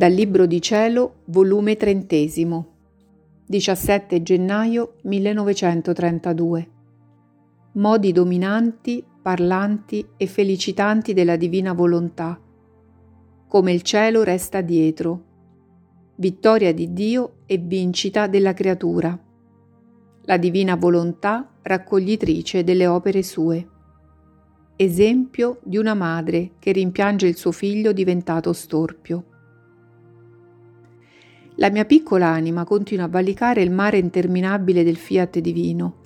Dal Libro di Cielo, volume trentesimo, 17 gennaio 1932. Modi dominanti, parlanti e felicitanti della divina volontà. Come il cielo resta dietro. Vittoria di Dio e vincita della creatura. La divina volontà raccoglitrice delle opere sue. Esempio di una madre che rimpiange il suo figlio diventato storpio. La mia piccola anima continua a valicare il mare interminabile del fiat divino.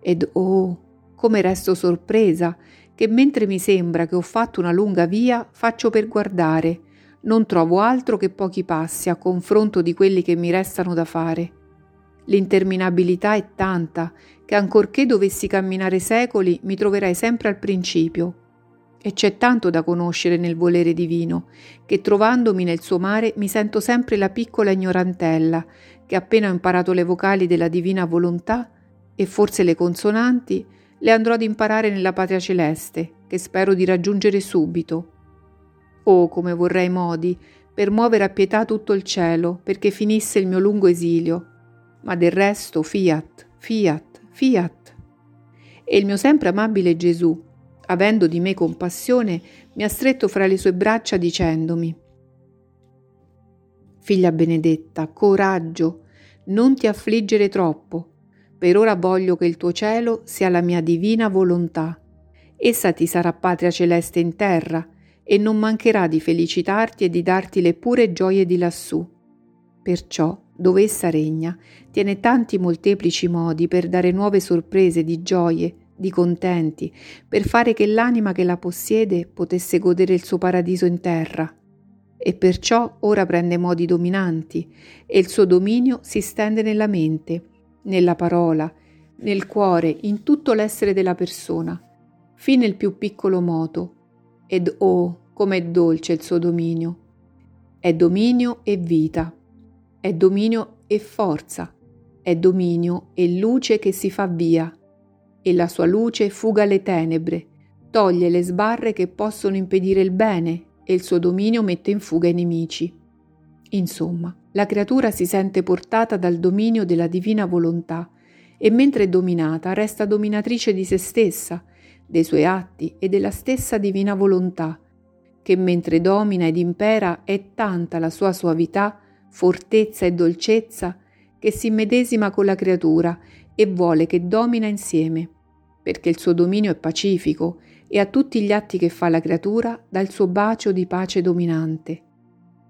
Ed oh, come resto sorpresa che mentre mi sembra che ho fatto una lunga via, faccio per guardare. Non trovo altro che pochi passi a confronto di quelli che mi restano da fare. L'interminabilità è tanta che ancorché dovessi camminare secoli mi troverai sempre al principio e c'è tanto da conoscere nel volere divino, che trovandomi nel suo mare mi sento sempre la piccola ignorantella, che appena ho imparato le vocali della divina volontà, e forse le consonanti, le andrò ad imparare nella patria celeste, che spero di raggiungere subito. Oh, come vorrei modi per muovere a pietà tutto il cielo, perché finisse il mio lungo esilio. Ma del resto, fiat, fiat, fiat. E il mio sempre amabile Gesù, avendo di me compassione, mi ha stretto fra le sue braccia dicendomi Figlia benedetta, coraggio, non ti affliggere troppo. Per ora voglio che il tuo cielo sia la mia divina volontà. Essa ti sarà patria celeste in terra e non mancherà di felicitarti e di darti le pure gioie di lassù. Perciò, dove essa regna, tiene tanti molteplici modi per dare nuove sorprese di gioie, di contenti, per fare che l'anima che la possiede potesse godere il suo paradiso in terra. E perciò ora prende modi dominanti e il suo dominio si stende nella mente, nella parola, nel cuore, in tutto l'essere della persona, fino al più piccolo moto. Ed oh, com'è dolce il suo dominio! È dominio e vita, è dominio e forza, è dominio e luce che si fa via, e la sua luce fuga le tenebre, toglie le sbarre che possono impedire il bene e il suo dominio mette in fuga i nemici. Insomma, la creatura si sente portata dal dominio della divina volontà e mentre è dominata resta dominatrice di se stessa, dei suoi atti e della stessa divina volontà, che mentre domina ed impera è tanta la sua suavità, fortezza e dolcezza che si medesima con la creatura e vuole che domina insieme perché il suo dominio è pacifico e a tutti gli atti che fa la creatura dà il suo bacio di pace dominante.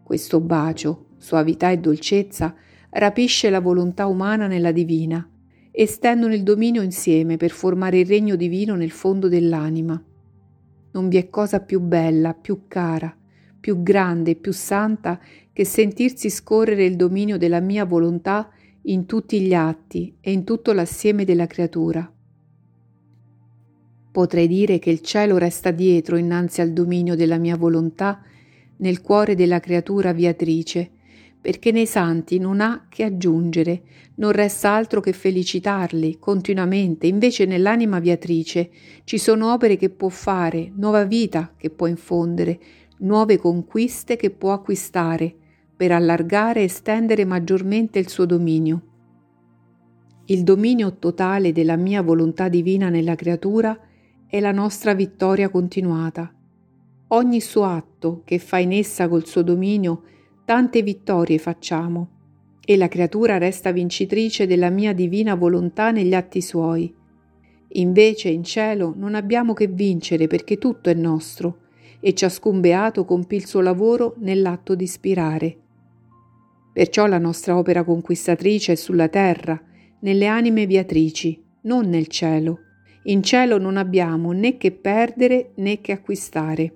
Questo bacio, suavità e dolcezza, rapisce la volontà umana nella divina e stendono il dominio insieme per formare il regno divino nel fondo dell'anima. Non vi è cosa più bella, più cara, più grande e più santa che sentirsi scorrere il dominio della mia volontà in tutti gli atti e in tutto l'assieme della creatura. Potrei dire che il cielo resta dietro innanzi al dominio della mia volontà nel cuore della creatura viatrice, perché nei santi non ha che aggiungere, non resta altro che felicitarli continuamente, invece nell'anima viatrice ci sono opere che può fare, nuova vita che può infondere, nuove conquiste che può acquistare, per allargare e estendere maggiormente il suo dominio. Il dominio totale della mia volontà divina nella creatura è la nostra vittoria continuata. Ogni suo atto che fa in essa col suo dominio, tante vittorie facciamo, e la creatura resta vincitrice della mia divina volontà negli atti suoi. Invece in cielo non abbiamo che vincere perché tutto è nostro, e ciascun beato compì il suo lavoro nell'atto di ispirare. Perciò la nostra opera conquistatrice è sulla terra, nelle anime viatrici, non nel cielo in cielo non abbiamo né che perdere né che acquistare.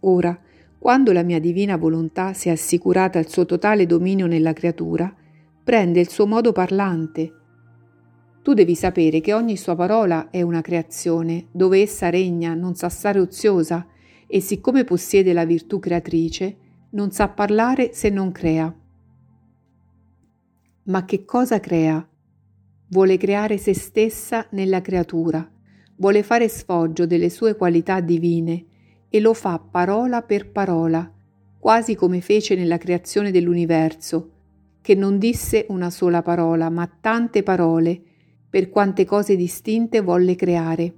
Ora, quando la mia divina volontà si è assicurata il suo totale dominio nella creatura, prende il suo modo parlante. Tu devi sapere che ogni sua parola è una creazione, dove essa regna, non sa stare oziosa, e siccome possiede la virtù creatrice, non sa parlare se non crea. Ma che cosa crea? Vuole creare se stessa nella creatura, vuole fare sfoggio delle sue qualità divine e lo fa parola per parola, quasi come fece nella creazione dell'universo, che non disse una sola parola, ma tante parole, per quante cose distinte volle creare.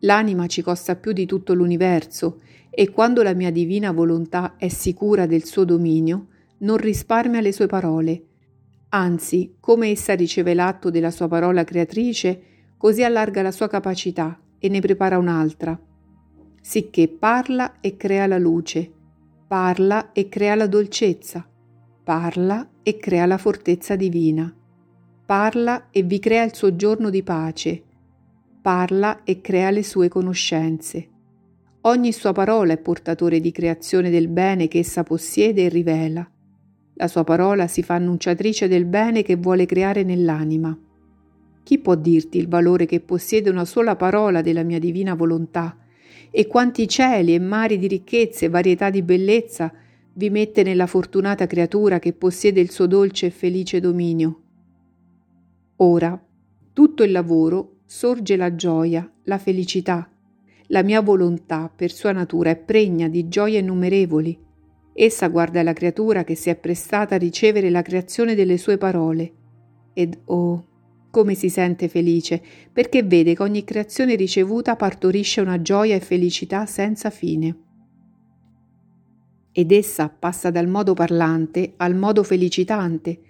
L'anima ci costa più di tutto l'universo e quando la mia divina volontà è sicura del suo dominio, non risparmia le sue parole. Anzi, come essa riceve l'atto della sua parola creatrice, così allarga la sua capacità e ne prepara un'altra. Sicché parla e crea la luce, parla e crea la dolcezza, parla e crea la fortezza divina, parla e vi crea il suo giorno di pace, parla e crea le sue conoscenze. Ogni sua parola è portatore di creazione del bene che essa possiede e rivela. La sua parola si fa annunciatrice del bene che vuole creare nell'anima. Chi può dirti il valore che possiede una sola parola della mia divina volontà? E quanti cieli e mari di ricchezze e varietà di bellezza vi mette nella fortunata creatura che possiede il suo dolce e felice dominio? Ora, tutto il lavoro sorge la gioia, la felicità, la mia volontà, per sua natura, è pregna di gioie innumerevoli. Essa guarda la creatura che si è prestata a ricevere la creazione delle sue parole. Ed oh, come si sente felice, perché vede che ogni creazione ricevuta partorisce una gioia e felicità senza fine. Ed essa passa dal modo parlante al modo felicitante,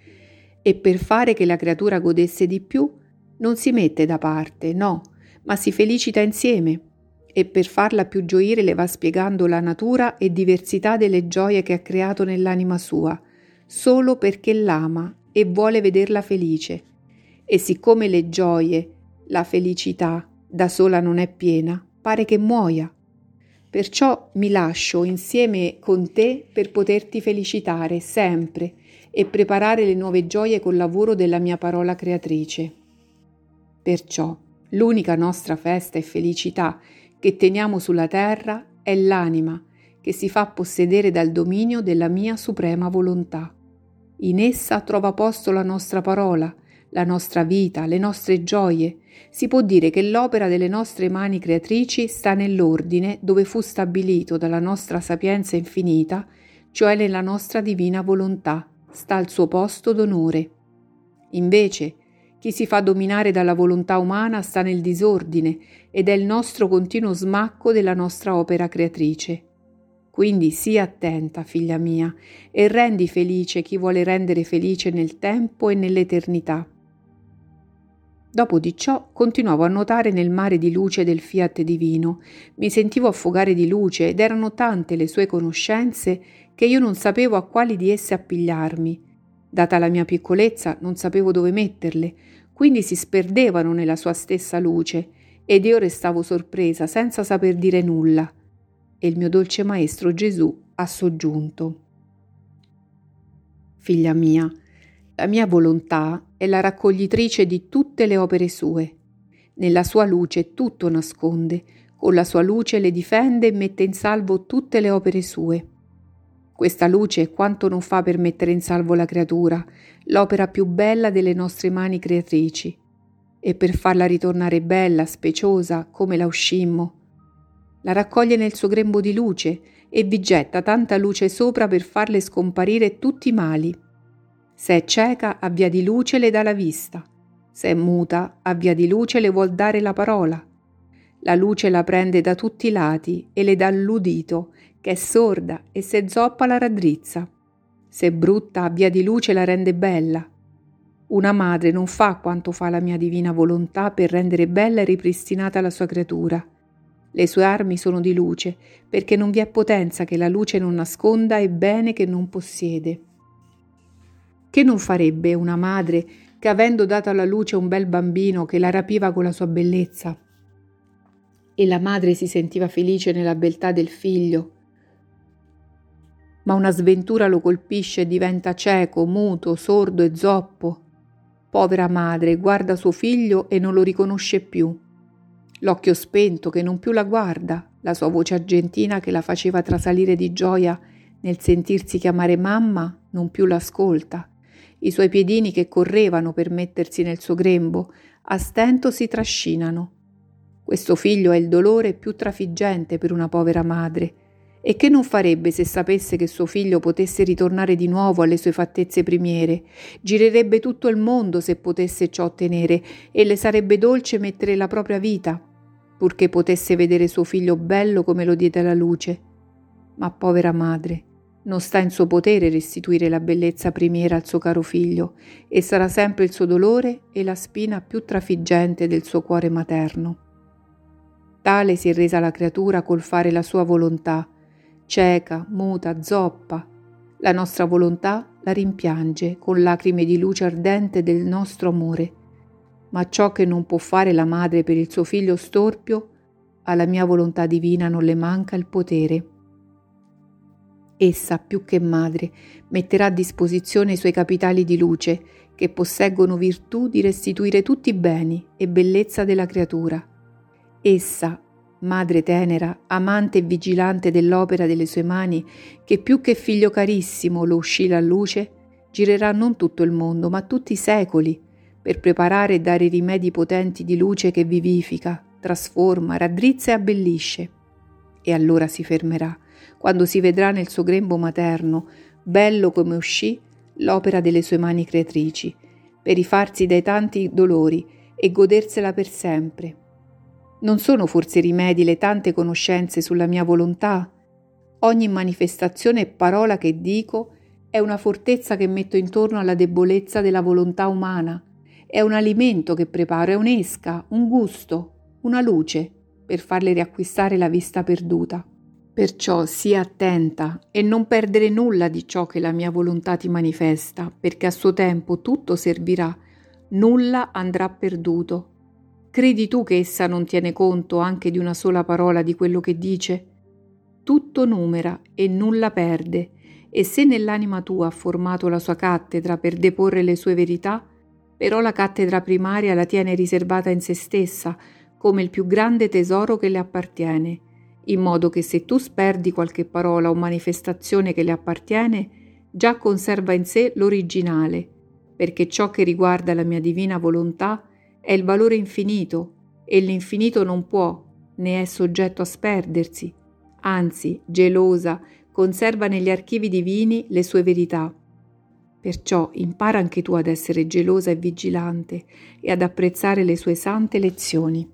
e per fare che la creatura godesse di più, non si mette da parte, no, ma si felicita insieme e per farla più gioire le va spiegando la natura e diversità delle gioie che ha creato nell'anima sua, solo perché l'ama e vuole vederla felice. E siccome le gioie, la felicità da sola non è piena, pare che muoia. Perciò mi lascio insieme con te per poterti felicitare sempre e preparare le nuove gioie col lavoro della mia parola creatrice. Perciò l'unica nostra festa e felicità che teniamo sulla terra è l'anima che si fa possedere dal dominio della mia suprema volontà. In essa trova posto la nostra parola, la nostra vita, le nostre gioie. Si può dire che l'opera delle nostre mani creatrici sta nell'ordine dove fu stabilito dalla nostra sapienza infinita, cioè nella nostra divina volontà, sta al suo posto d'onore. Invece, chi si fa dominare dalla volontà umana sta nel disordine ed è il nostro continuo smacco della nostra opera creatrice. Quindi sii attenta, figlia mia, e rendi felice chi vuole rendere felice nel tempo e nell'eternità. Dopo di ciò continuavo a nuotare nel mare di luce del fiat divino, mi sentivo affogare di luce ed erano tante le sue conoscenze che io non sapevo a quali di esse appigliarmi. Data la mia piccolezza, non sapevo dove metterle, quindi si sperdevano nella sua stessa luce, ed io restavo sorpresa senza saper dire nulla. E il mio dolce Maestro Gesù ha soggiunto. Figlia mia, la mia volontà è la raccoglitrice di tutte le opere sue. Nella sua luce tutto nasconde, con la sua luce le difende e mette in salvo tutte le opere sue. Questa luce quanto non fa per mettere in salvo la creatura, l'opera più bella delle nostre mani creatrici, e per farla ritornare bella, speciosa, come la uscimmo. La raccoglie nel suo grembo di luce e vi getta tanta luce sopra per farle scomparire tutti i mali. Se è cieca, a via di luce le dà la vista. Se è muta, a via di luce le vuol dare la parola. La luce la prende da tutti i lati e le dà l'udito che è sorda e se zoppa la raddrizza. Se brutta a via di luce la rende bella. Una madre non fa quanto fa la mia divina volontà per rendere bella e ripristinata la sua creatura. Le sue armi sono di luce, perché non vi è potenza che la luce non nasconda e bene che non possiede. Che non farebbe una madre che avendo dato alla luce un bel bambino che la rapiva con la sua bellezza? E la madre si sentiva felice nella beltà del figlio, ma una sventura lo colpisce e diventa cieco, muto, sordo e zoppo. Povera madre guarda suo figlio e non lo riconosce più. L'occhio spento che non più la guarda, la sua voce argentina che la faceva trasalire di gioia nel sentirsi chiamare mamma, non più l'ascolta. I suoi piedini che correvano per mettersi nel suo grembo, a stento si trascinano. Questo figlio è il dolore più trafiggente per una povera madre E che non farebbe se sapesse che suo figlio potesse ritornare di nuovo alle sue fattezze primiere? Girerebbe tutto il mondo se potesse ciò ottenere e le sarebbe dolce mettere la propria vita, purché potesse vedere suo figlio bello come lo diede alla luce. Ma povera madre, non sta in suo potere restituire la bellezza primiera al suo caro figlio e sarà sempre il suo dolore e la spina più trafiggente del suo cuore materno. Tale si è resa la creatura col fare la sua volontà, cieca, muta, zoppa. La nostra volontà la rimpiange con lacrime di luce ardente del nostro amore. Ma ciò che non può fare la madre per il suo figlio storpio, alla mia volontà divina non le manca il potere. Essa, più che madre, metterà a disposizione i suoi capitali di luce, che posseggono virtù di restituire tutti i beni e bellezza della creatura. Essa, madre tenera, amante e vigilante dell'opera delle sue mani, che più che figlio carissimo lo uscì la luce, girerà non tutto il mondo, ma tutti i secoli, per preparare e dare rimedi potenti di luce che vivifica, trasforma, raddrizza e abbellisce. E allora si fermerà, quando si vedrà nel suo grembo materno, bello come uscì, l'opera delle sue mani creatrici, per rifarsi dai tanti dolori e godersela per sempre non sono forse rimedi le tante conoscenze sulla mia volontà? Ogni manifestazione e parola che dico è una fortezza che metto intorno alla debolezza della volontà umana, è un alimento che preparo, è un'esca, un gusto, una luce per farle riacquistare la vista perduta. Perciò sii attenta e non perdere nulla di ciò che la mia volontà ti manifesta, perché a suo tempo tutto servirà, nulla andrà perduto Credi tu che essa non tiene conto anche di una sola parola di quello che dice? Tutto numera e nulla perde, e se nell'anima tua ha formato la sua cattedra per deporre le sue verità, però la cattedra primaria la tiene riservata in se stessa come il più grande tesoro che le appartiene, in modo che se tu sperdi qualche parola o manifestazione che le appartiene, già conserva in sé l'originale, perché ciò che riguarda la mia divina volontà è il valore infinito e l'infinito non può, né è soggetto a sperdersi, anzi, gelosa, conserva negli archivi divini le sue verità. Perciò impara anche tu ad essere gelosa e vigilante e ad apprezzare le sue sante lezioni.